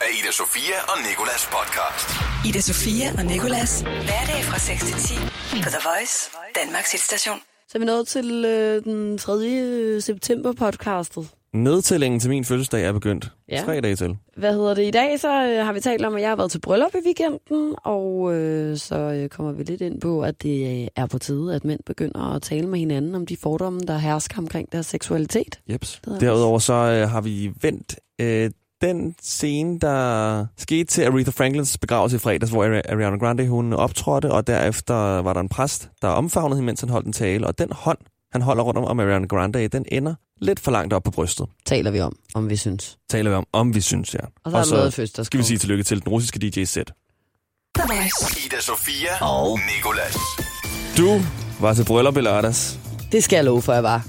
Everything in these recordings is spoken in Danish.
af Ida Sofia og Nikolas podcast. Ida Sofia og Nikolas. Hverdag fra 6 til 10 på The Voice, Danmarks hitstation. Så er vi nået til øh, den 3. september podcastet. Nedtællingen til min fødselsdag er begyndt. Ja. Tre dage til. Hvad hedder det? I dag så øh, har vi talt om, at jeg har været til bryllup i weekenden, og øh, så øh, kommer vi lidt ind på, at det øh, er på tide, at mænd begynder at tale med hinanden om de fordomme, der hersker omkring deres seksualitet. Jeps. Er Derudover så øh, har vi vendt øh, den scene, der skete til Aretha Franklins begravelse i fredags, hvor Ari- Ariana Grande hun optrådte, og derefter var der en præst, der omfavnede hende, mens han holdt en tale, og den hånd, han holder rundt om, om Ariana Grande, den ender lidt for langt op på brystet. Taler vi om, om vi synes. Taler vi om, om vi synes, ja. Og så er der noget fødselsdagskort. skal vi sige tillykke til den russiske DJ Set. Ida Sofia og Nikolas. Du var til bryllup i lørdags. Det skal jeg love for, jeg var.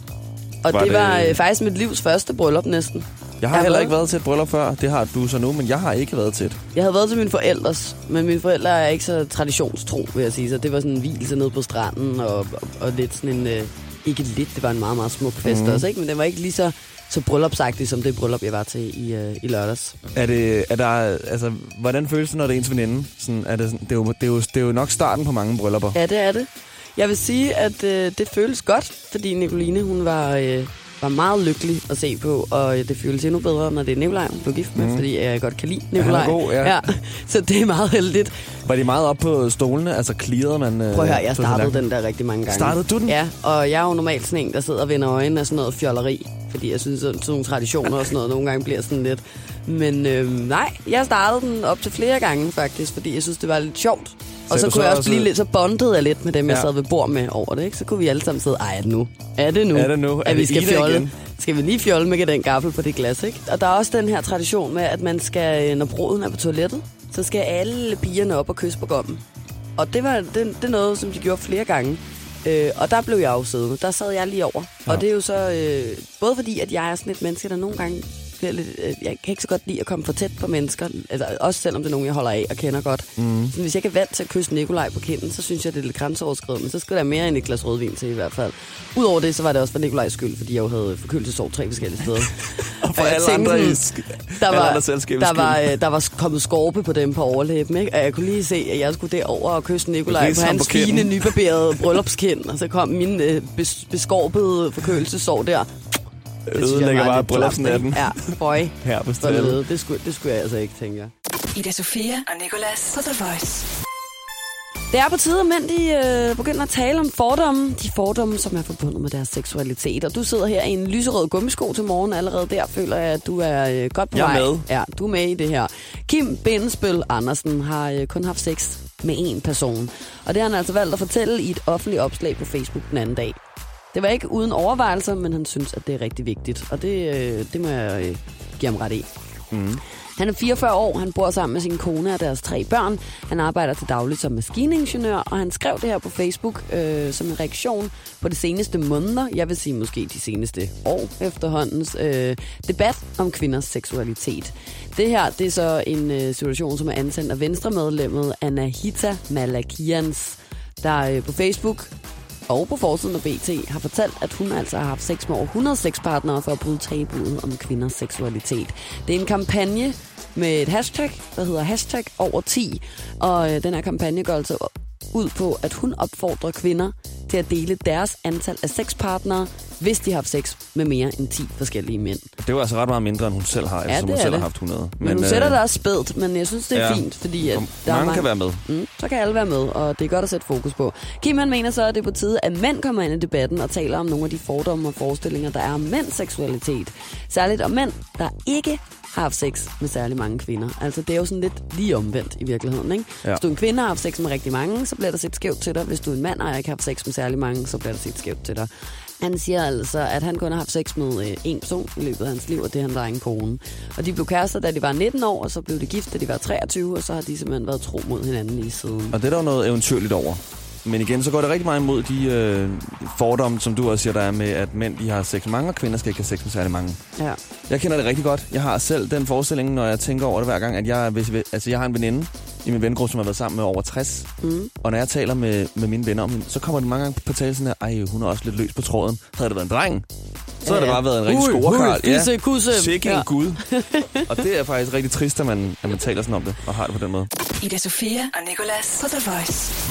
Og Var det, det- var øh, faktisk mit livs første bryllup næsten. Jeg har Jeg heller været- ikke været til et bryllup før. Det har du så nu, men jeg har ikke været til et. Jeg havde været til mine forældres, men mine forældre er ikke så traditionstro, vil jeg sige. Så det var sådan en hvilelse nede på stranden, og, og, og lidt sådan en... Øh, ikke lidt, det var en meget, meget smuk fest mm. også, ikke? Men den var ikke lige så, så bryllupsagtig, som det bryllup, jeg var til i, øh, i lørdags. Er det, er der, altså, hvordan føles det, når det er ens veninde? Sådan, er det, sådan, det, er jo, det, er jo, det er jo nok starten på mange bryllupper. Ja, det er det. Jeg vil sige, at øh, det føles godt, fordi Nicoline, hun var, øh, var meget lykkelig at se på, og øh, det føles endnu bedre, når det er Nikolaj, hun blev gift med, mm. fordi jeg godt kan lide Nikolaj. god, ja. ja. Så det er meget heldigt. Var de meget op på stolene? Altså, clearede man? øh, Prøv at høre, jeg startede den der rigtig mange gange. Startede du den? Ja, og jeg er jo normalt sådan en, der sidder og vender øjnene af sådan noget fjolleri. Fordi jeg synes, at sådan nogle traditioner og sådan noget nogle gange bliver sådan lidt. Men øh, nej, jeg startede den op til flere gange faktisk, fordi jeg synes, det var lidt sjovt. Og så du kunne så jeg også blive lidt, så bondede jeg lidt med dem, jeg Ja. sad ved bord med over det. Ikke? Så kunne vi alle sammen sidde, ej, er det nu? Er det nu? Er det nu? Er At vi skal fjolle? igen? Skal vi lige fjolle med den gaffel på det glas, ikke? Og der er også den her tradition med, at man skal, når bruden er på toilettet, så skal alle pigerne op og kysse på gommen. Og det var det, det er noget, som de gjorde flere gange. Øh, og der blev jeg jo siddende. Der sad jeg lige over. Ja. Og det er jo så øh, både fordi, at jeg er sådan et menneske, der nogle gange bliver lidt... Øh, jeg kan ikke så godt lide at komme for tæt på mennesker. Altså, også selvom det er nogen, jeg holder af og kender godt. Mm. Så hvis jeg ikke er vant til at kysse Nikolaj på kinden, så synes jeg, det er lidt grænseoverskridende. Så skal der mere end et glas rødvin til i hvert fald. Udover det, så var det også for Nikolajs skyld, fordi jeg jo havde forkølelsesår tre forskellige steder. Og for Og jeg alle tænkte andre, sådan, der var, andre selskabets der, var, øh, der var kommet skorpe på dem på overlæben, ikke? Og jeg kunne lige se, at jeg skulle derover og kysse Nikolaj på hans på fine, nybarberede bryllupskind. Og så kom min øh, bes, beskorpede forkølelsesår der. Det Ødelægger bare bryllupsnatten. klamt, ikke? Ja, boy. Her på stedet. Det skulle, det skulle jeg altså ikke, tænker. Ida Sofia og Nikolas på The Voice. Det er på tide, at mænd de, øh, begynder at tale om fordomme. De fordomme, som er forbundet med deres seksualitet. Og du sidder her i en lyserød gummisko til morgen. Allerede der føler jeg, at du er øh, godt på Jeg er vej. med. Ja, du er med i det her. Kim Bindesbøl Andersen har øh, kun haft sex med én person. Og det har han altså valgt at fortælle i et offentligt opslag på Facebook den anden dag. Det var ikke uden overvejelser, men han synes, at det er rigtig vigtigt. Og det, øh, det må jeg øh, give ham ret i. Mm. Han er 44 år, han bor sammen med sin kone og deres tre børn. Han arbejder til dagligt som maskiningeniør, og han skrev det her på Facebook øh, som en reaktion på de seneste måneder, jeg vil sige måske de seneste år efterhåndens øh, debat om kvinders seksualitet. Det her det er så en øh, situation, som er ansendt af venstremedlemmet Anahita Malakians, der øh, på Facebook og på forsiden af BT har fortalt, at hun altså har haft sex med over 100 sexpartnere for at bryde tabuet om kvinders seksualitet. Det er en kampagne med et hashtag, der hedder hashtag over 10, og øh, den her kampagne går altså ud på, at hun opfordrer kvinder til at dele deres antal af sexpartnere, hvis de har haft sex med mere end 10 forskellige mænd. Det var altså ret meget mindre, end hun selv har, eftersom det hun selv det. har haft 100. Men, men hun sætter øh, det også spædt, men jeg synes, det er ja. fint, fordi at der er mange mange kan være med. Mm, så kan alle være med, og det er godt at sætte fokus på. Kim han mener så, at det er på tide, at mænd kommer ind i debatten og taler om nogle af de fordomme og forestillinger, der er om mænds seksualitet. Særligt om mænd, der ikke har haft sex med særlig mange kvinder. Altså det er jo sådan lidt lige omvendt i virkeligheden. Ikke? Ja. Hvis du er en kvinde og har haft sex med rigtig mange, så bliver der set skævt til dig. Hvis du er en mand og ikke har haft sex med særlig mange, så bliver der set skævt til dig. Han siger altså, at han kun har haft sex med øh, en person i løbet af hans liv, og det er han, der er en kone. Og de blev kærester, da de var 19 år, og så blev de gift, da de var 23, og så har de simpelthen været tro mod hinanden lige siden. Og det er der jo noget eventyrligt over. Men igen, så går det rigtig meget imod de øh, fordomme, som du også siger, der er med, at mænd de har sex med mange, og kvinder skal ikke have sex med særlig mange. Ja. Jeg kender det rigtig godt. Jeg har selv den forestilling, når jeg tænker over det hver gang, at jeg, hvis, altså, jeg har en veninde i min vennegruppe, som har været sammen med over 60. Mm. Og når jeg taler med, med mine venner om hende, så kommer det mange gange på tale sådan her, ej, hun er også lidt løs på tråden. Havde det været en dreng, Så har det bare været en rigtig scorekarl. Fisse, kusse. Sikke Ja. en gud. Og det er faktisk rigtig trist, at man, at man taler sådan om det, og har det på den måde. Ida Sofia og Nicolas på The Voice.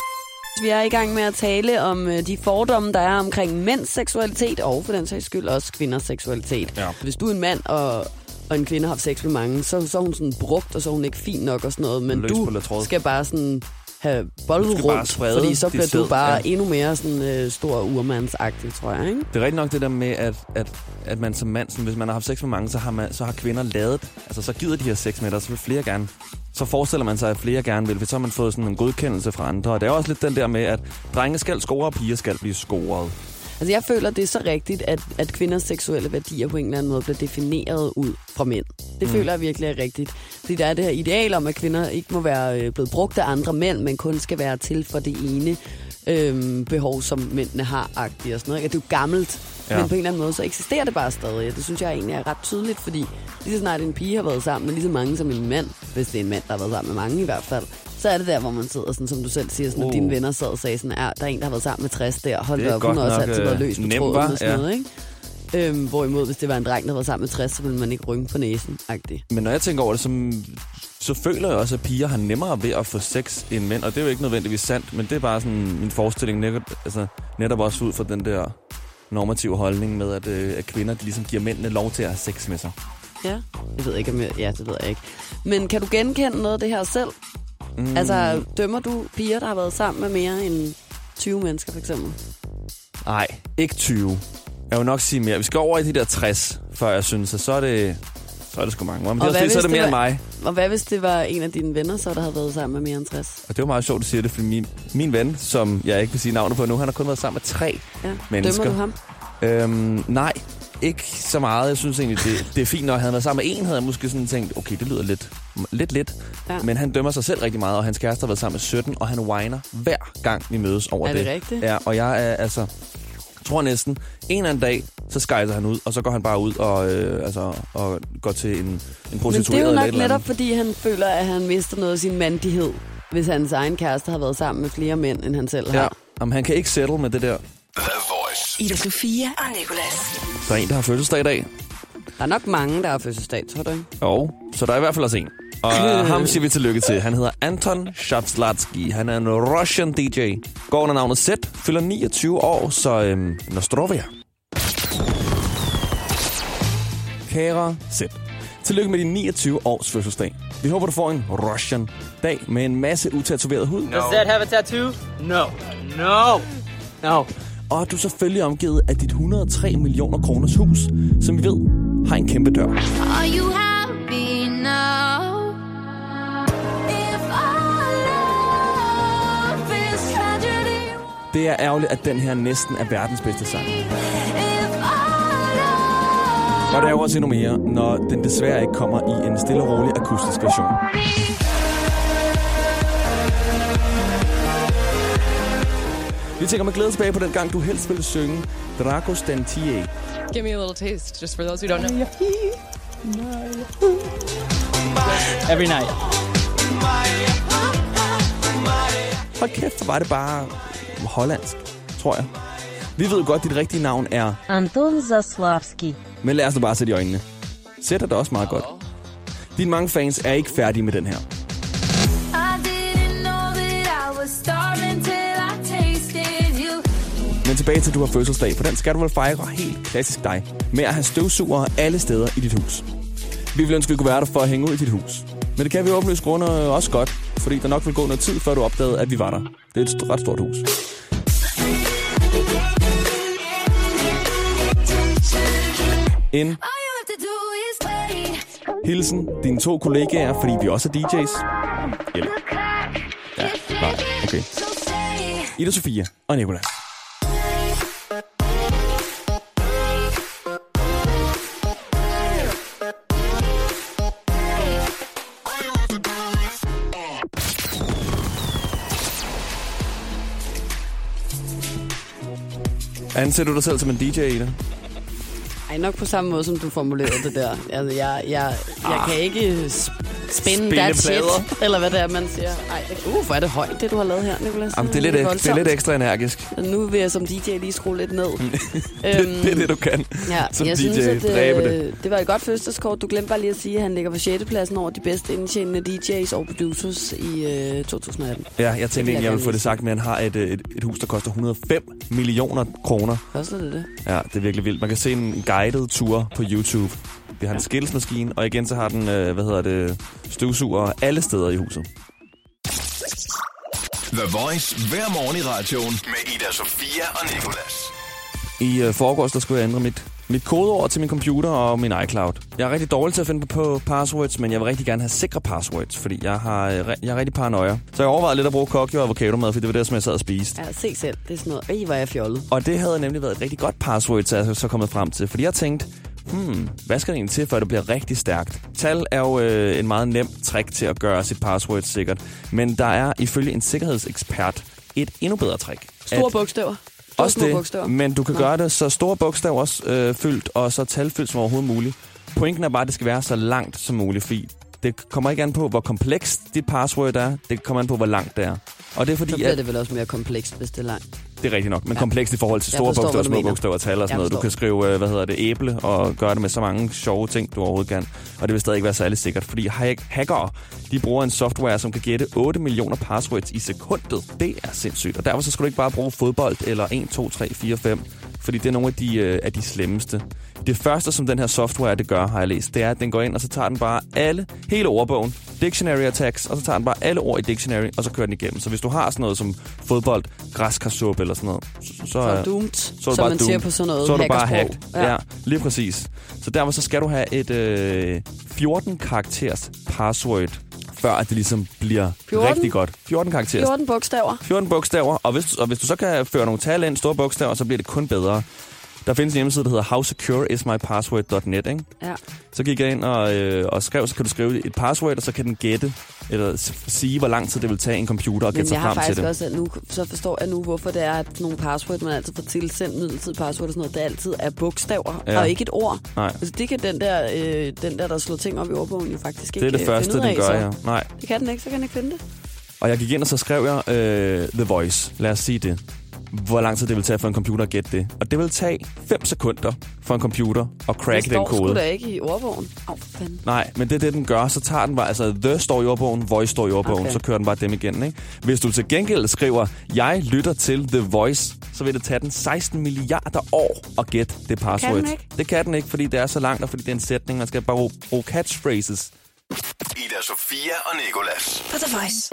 Vi er i gang med at tale om øh, de fordomme, der er omkring mænds seksualitet, og for den sags skyld også kvinders seksualitet. Ja. Hvis du er en mand, og, og en kvinde har haft sex med mange, så, så er hun sådan brugt, og så er hun ikke fin nok og sådan noget. Men Løs du skal bare sådan have boldet rundt, fordi så bliver du bare ja. endnu mere sådan øh, stor urmandsagtig, tror jeg, ikke? Det er rigtig nok det der med, at, at, at man som mand, sådan, hvis man har haft sex med mange, så har, man, så har kvinder lavet, altså så gider de her sex med dig, så vil flere gerne. Så forestiller man sig, at flere gerne vil, for så har man fået sådan en godkendelse fra andre. Og det er også lidt den der med, at drenge skal score, og piger skal blive scoret. Altså jeg føler, det er så rigtigt, at, at kvinders seksuelle værdier på en eller anden måde bliver defineret ud fra mænd. Det mm. føler jeg virkelig er rigtigt. Fordi der er det her ideal om, at kvinder ikke må være øh, blevet brugt af andre mænd, men kun skal være til for det ene øhm, behov, som mændene har, agtigt og sådan noget. ikke? At det er jo gammelt, ja. Men på en eller anden måde, så eksisterer det bare stadig. Og det synes jeg egentlig er ret tydeligt, fordi lige så snart en pige har været sammen med lige så mange som en mand, hvis det er en mand, der har været sammen med mange i hvert fald, så er det der, hvor man sidder, sådan, som du selv siger, sådan, at Uh. dine venner sad og sagde sådan, er der er en, der har været sammen med 60 der, hold op, hun har også altid været øh, løs på tråden og sådan Ja. noget, ikke? Øhm, hvorimod, hvis det var en dreng, der været sammen med 60, så ville man ikke rynke på næsen, agtigt. Men når jeg tænker over det, så, så føler jeg også, at piger har nemmere ved at få sex end mænd. Og det er jo ikke nødvendigvis sandt, men det er bare sådan min forestilling netop, altså, netop også ud fra den der normative holdning med, at, øh, at kvinder de ligesom giver mændene lov til at have sex med sig. Ja. Jeg ved ikke, om jeg, ja, det ved jeg ikke. Men kan du genkende noget af det her selv? Mm. Altså, dømmer du piger, der har været sammen med mere end 20 mennesker, for eksempel? Nej, ikke 20. Jeg vil nok sige mere. Vi skal over i de der 60, før jeg synes, at så er det, så er det sgu mange. Men det Og også så er det mere det end mig. Og hvad hvis det var en af dine venner, så der havde været sammen med mere end 60? Og det var meget sjovt, at du siger det, fordi min, min ven, som jeg ikke vil sige navnet på nu, han har kun været sammen med tre Ja. mennesker. Dømmer du ham? Øhm, nej, ikke så meget. Jeg synes egentlig, det, det er fint nok. Havde han været sammen med en, havde jeg måske sådan tænkt, okay, det lyder lidt lidt. lidt. Ja. Men han dømmer sig selv rigtig meget, og hans kæreste har været sammen med 17, og han whiner hver gang, vi mødes over Er det rigtigt? Ja, og jeg er altså, tror næsten, en eller anden dag, så skejser han ud, og så går han bare ud og, øh, altså, og går til en, en Men prostitueret. det er jo nok netop, fordi han føler, at han mister noget af sin mandighed, hvis hans egen kæreste har været sammen med flere mænd, end han selv Ja, har. Jamen, han kan ikke settle med det der. The Voice. Ida Sofia og Nicolas. Der er en, der har fødselsdag i dag. Der er nok mange, der har fødselsdag, tror du ikke? Jo, så der er i hvert fald også en. Og øh, ham siger vi tillykke til. Han hedder Anton Shavslatsky. Han er en Russian DJ. Går under navnet Z. Fylder 29 år, så øhm, Nostrovia. Kære Z. Tillykke med din 29 års fødselsdag. Vi håber, du får en Russian dag med en masse utatoveret hud. Does that have a tattoo? No. No. No. Og du er selvfølgelig omgivet af dit 103 millioner kroners hus, som vi ved har en kæmpe dør. Are you Det er ærgerligt, at den her næsten er verdens bedste sang. Og det er jo også endnu mere, når den desværre ikke kommer i en stille og rolig akustisk version. Vi tænker med glæde tilbage på den gang, du helst ville synge Dragos den Tie. Give me a little taste, just for those who don't know. Every night. Hold kæft, hvor var det bare hollandsk, tror jeg. Vi ved godt, dit rigtige navn er, Anton Zaslavski. men lad os nu bare sætte i øjnene. Sætter det også meget godt. Dine mange fans er ikke færdige med den her. Men tilbage til, at du har fødselsdag, for den skal du vel fejre helt klassisk dig, med at have støvsugere alle steder i dit hus. Vi vil ønske, at vi kunne være der for at hænge ud i dit hus. Men det kan vi åbenlyst grunde også godt, fordi der nok vil gå noget tid, før du opdagede, at vi var der. Det er et ret stort hus. En hilsen dine to kollegaer, fordi vi også er DJ's. Eller, ja, nej, okay. Ida Sofia og Nicolas. Anser du dig selv som en DJ, Ida? Ej, nok på samme måde, som du formulerede det der. Altså, jeg, jeg, jeg Ah. kan ikke... sp- Spin that shit. Eller hvad det er, man siger. Ej, uh, hvor er det højt, det du har lavet her, Nicolas. Jamen, det, er lidt, det, er voldsomt. lidt ekstra energisk. Nu vil jeg som DJ lige skrue lidt ned. det, det er det, du kan. Ja, som jeg DJ. synes, at Dræbe det, det. det var et godt fødselskort. Du glemte bare lige at sige, at han ligger på 6. pladsen over de bedste indtjenende DJ's og producers i øh, 2018. Ja, jeg tænkte egentlig, jeg gerne vil få det sagt, men han har et, øh, et, et hus, der koster 105 millioner kroner. Koster det det? Ja, det er virkelig vildt. Man kan se en guided tur på YouTube. Det har en skillsmaskine, og igen så har den, øh, hvad hedder det, støvsuger alle steder i huset. The Voice hver morgen i radioen med Ida Sofia og Nicolas. I øh, forgårs, der skulle jeg ændre mit, mit kodeord til min computer og min iCloud. Jeg er rigtig dårlig til at finde på, passwords, men jeg vil rigtig gerne have sikre passwords, fordi jeg, har, øh, jeg er rigtig paranoia. Så jeg overvejede lidt at bruge kokjo og avocadomad, for det var det, som jeg sad og spiste. Ja, se selv. Det er sådan noget. Ej, hvor er jeg fjollet. Og det havde nemlig været et rigtig godt password, så jeg så kommet frem til. Fordi jeg tænkte, hmm, hvad skal det egentlig til, før det bliver rigtig stærkt? Tal er jo øh, en meget nem trick til at gøre sit password sikkert. Men der er ifølge en sikkerhedsekspert et endnu bedre trick. Store At- bogstaver. Store også små det, bogstaver. men du kan Nå. gøre det så store bogstaver også, øh, fyldt, og så talfyldt som overhovedet muligt. Pointen er bare, at det skal være så langt som muligt, fordi det kommer ikke an på, hvor komplekst dit password er. Det kommer an på, hvor langt det er. Og det er Så fordi, bliver at det vel også mere komplekst, hvis det er langt. Det er rigtigt nok, men Ja. komplekst i forhold til store forstår, bogstaver, små mener. bogstaver, tal og sådan noget. Du kan skrive, øh, hvad hedder det, æble, og gøre det med så mange sjove ting, du overhovedet kan. Og det vil stadig ikke være særlig sikkert, fordi hack- hackere, de bruger en software, som kan gætte 8 millioner passwords i sekundet. Det er sindssygt. Og derfor så skal du ikke bare bruge fodbold eller 1, 2, 3, 4, 5, fordi det er nogle af de, øh, af de slemmeste. Det første, som den her software det gør, har jeg læst, det er, at den går ind, og så tager den bare alle, hele ordbogen, dictionary attacks, og så tager den bare alle ord i dictionary, og så kører den igennem. Så hvis du har sådan noget som fodbold, græskarsuppe eller sådan noget, så, så, Så er- er doomed, så er du som bare man siger doomed. på sådan noget så er du bare hacked. Ja. ja, lige præcis. Så derfor så skal du have et øh, 14 karakters password, før at det ligesom bliver 14? rigtig godt. 14 karakters. 14 bogstaver. 14 bogstaver, og hvis, og hvis du så kan føre nogle tal ind, store bogstaver, så bliver det kun bedre. Der findes en hjemmeside, der hedder howsecureismypassword.net, ikke? Ja. Så gik jeg ind og, øh, og skrev, så kan du skrive et password, og så kan den gætte, eller sige, hvor lang tid det vil tage en computer at Men gætte sig jeg har frem til faktisk det. også, at nu, så forstår jeg nu, hvorfor det er, at nogle password, man altid får tilsendt, midlertidigt password og sådan noget, det altid er bogstaver, Ja. og ikke et ord. Nej, Altså, det kan den der, øh, den der, der slår ting op i ordbogen, jo faktisk det ikke er det øh, første, finde den af, gør, så. ja. Nej. Det kan den ikke, så kan den ikke finde det. Og jeg gik ind, og så skrev jeg øh, The Voice. Lad os sige det. Hvor lang tid det vil tage for en computer at gætte det. Og det vil tage 5 sekunder for en computer at cracke det den står kode. sgu da ikke i ordbogen. For fanden. Nej, men det er det, den gør. Så tager den bare, altså The står i ordbogen, Voice står i ordbogen, Okay. så kører den bare dem igen, ikke? Hvis du til gengæld skriver, jeg lytter til The Voice, så vil det tage den 16 milliarder år at gætte det password. den ikke. Det kan den ikke, fordi det er så langt, og fordi det er en sætning. Man skal bare bruge, catchphrases. Ida Sofia og Nicolas. På The Voice.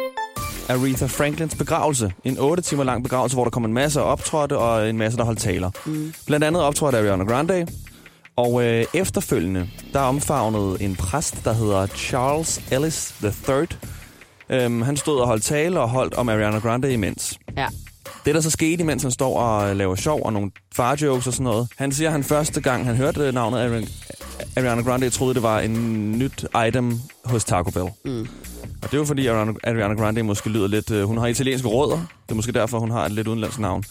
Aretha Franklins begravelse. En 8 timer lang begravelse, hvor der kom en masse optrådte og en masse, der holdt taler. Mm. Blandt andet optrådte Ariana Grande. Og øh, efterfølgende, der omfavnede en præst, der hedder Charles Ellis III. Øhm, han stod og holdt tale og holdt om Ariana Grande imens. Ja. Det, der så skete, mens han står og laver sjov og nogle farjokes og sådan noget. Han siger, at han første gang, han hørte navnet Ariana, Ariana Grande, troede, det var en nyt item hos Taco Bell. Mm. Og det er jo fordi, Ariana, Ariana Grande måske lyder lidt... Øh, hun har italienske rødder. Det er måske derfor, hun har et lidt udenlandsk navn.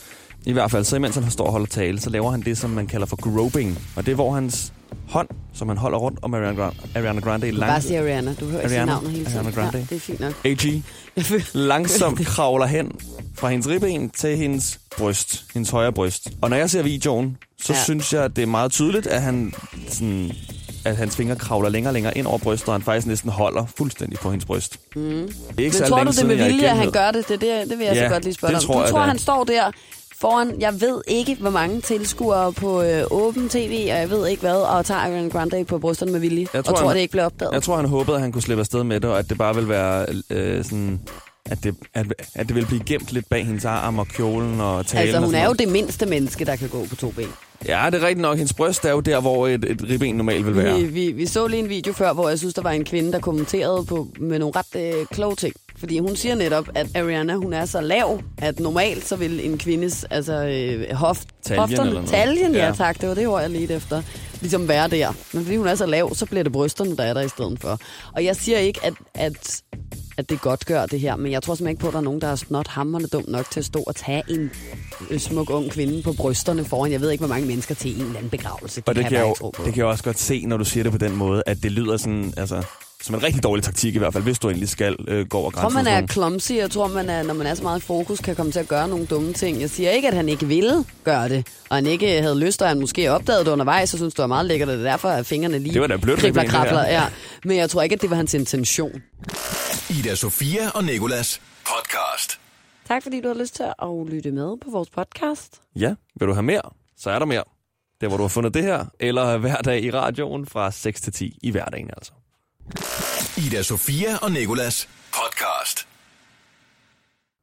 I hvert fald, så imens han står og holder tale, så laver han det, som man kalder for groping. Og det er, hvor hans hånd, som han holder rundt om Ariana, Gra- Ariana Grande, Du bare langt, sige Ariana. Du hører Ariana. navnet hele tiden. Ariana Grande. Ja, det er fint nok. AG, langsomt kravler hen fra hendes ribben til hendes bryst, hendes højre bryst. Og når jeg ser videoen, så. Ja. synes jeg, at det er meget tydeligt, at han sådan, at hans fingre kravler længere og længere ind over brystet, og han faktisk næsten holder fuldstændig på hendes bryst. Mm. Det er ikke Men tror du, det er med vilje, at han gør det? Det, det, det vil jeg Ja, så godt lige spørge det om. tror Du jeg tror, han står der foran, jeg ved ikke, hvor mange tilskuere på øh, åben tv, og jeg ved ikke hvad, og tager Ariana Grande på brysterne med vilje, Jeg og tror, tror, han- det ikke bliver opdaget. Jeg tror, han håbede, at han kunne slippe afsted med det, og at det bare ville være øh, sådan... At det, at, at det ville blive gemt lidt bag hendes arm og kjolen og talen. altså, og hun sådan er jo det mindste menneske, der kan gå på to ben. Ja, det er rigtigt nok. Hendes bryst er jo der, hvor et, et ribben normalt vil være. Vi, vi, vi så lige en video før, hvor jeg synes, der var en kvinde, der kommenterede på med nogle ret øh, kloge ting. Fordi hun siger netop, at Ariana, hun er så lav, at normalt så vil en kvindes altså, øh, hoft, Taljen hofterne, taljen, ja. Ja. tak, det var det ord, jeg ledte efter, ligesom være der. Men fordi hun er så lav, så bliver det brysterne, der er der i stedet for. Og jeg siger ikke, at, at, at det godt gør det her, men jeg tror simpelthen ikke på, at der er nogen, der er snot hammerne dum nok til at stå og tage en øh, smuk ung kvinde på brysterne foran. Jeg ved ikke, hvor mange mennesker til en eller anden begravelse. Det, Og det kan jeg jo, det kan jeg også godt se, når du siger det på den måde, at det lyder sådan, altså, som en rigtig dårlig taktik i hvert fald, hvis du egentlig skal øh, gå over Jeg tror, grænsen. man er clumsy. Jeg tror, man er, når man er så meget i fokus, kan komme til at gøre nogle dumme ting. Jeg siger ikke, at han ikke ville gøre det, og han ikke havde lyst, og han måske opdagede det undervejs, og synes, det var meget lækkert, og det er derfor, at fingrene lige Det var da blødt kribler krabler. Ja. Men jeg tror ikke, at det var hans intention. Ida Sofia og Nikolas podcast. Tak fordi du har lyst til at lytte med på vores podcast. Ja, vil du have mere, så er der mere. Der, hvor du har fundet det her, eller hver dag i radioen fra 6 til 10 i hverdagen altså. Ida Sofia og Nikolas podcast.